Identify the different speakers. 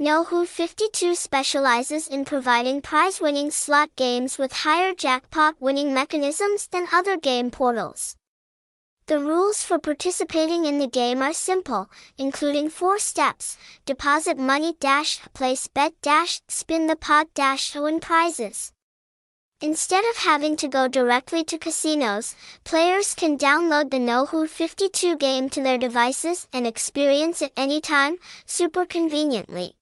Speaker 1: Nohu 52 specializes in providing prize-winning slot games with higher jackpot winning mechanisms than other game portals. The rules for participating in the game are simple, including four steps, deposit money dash, place bet dash, spin the pot dash, win prizes. Instead of having to go directly to casinos, players can download the Nohu 52 game to their devices and experience it anytime, super conveniently.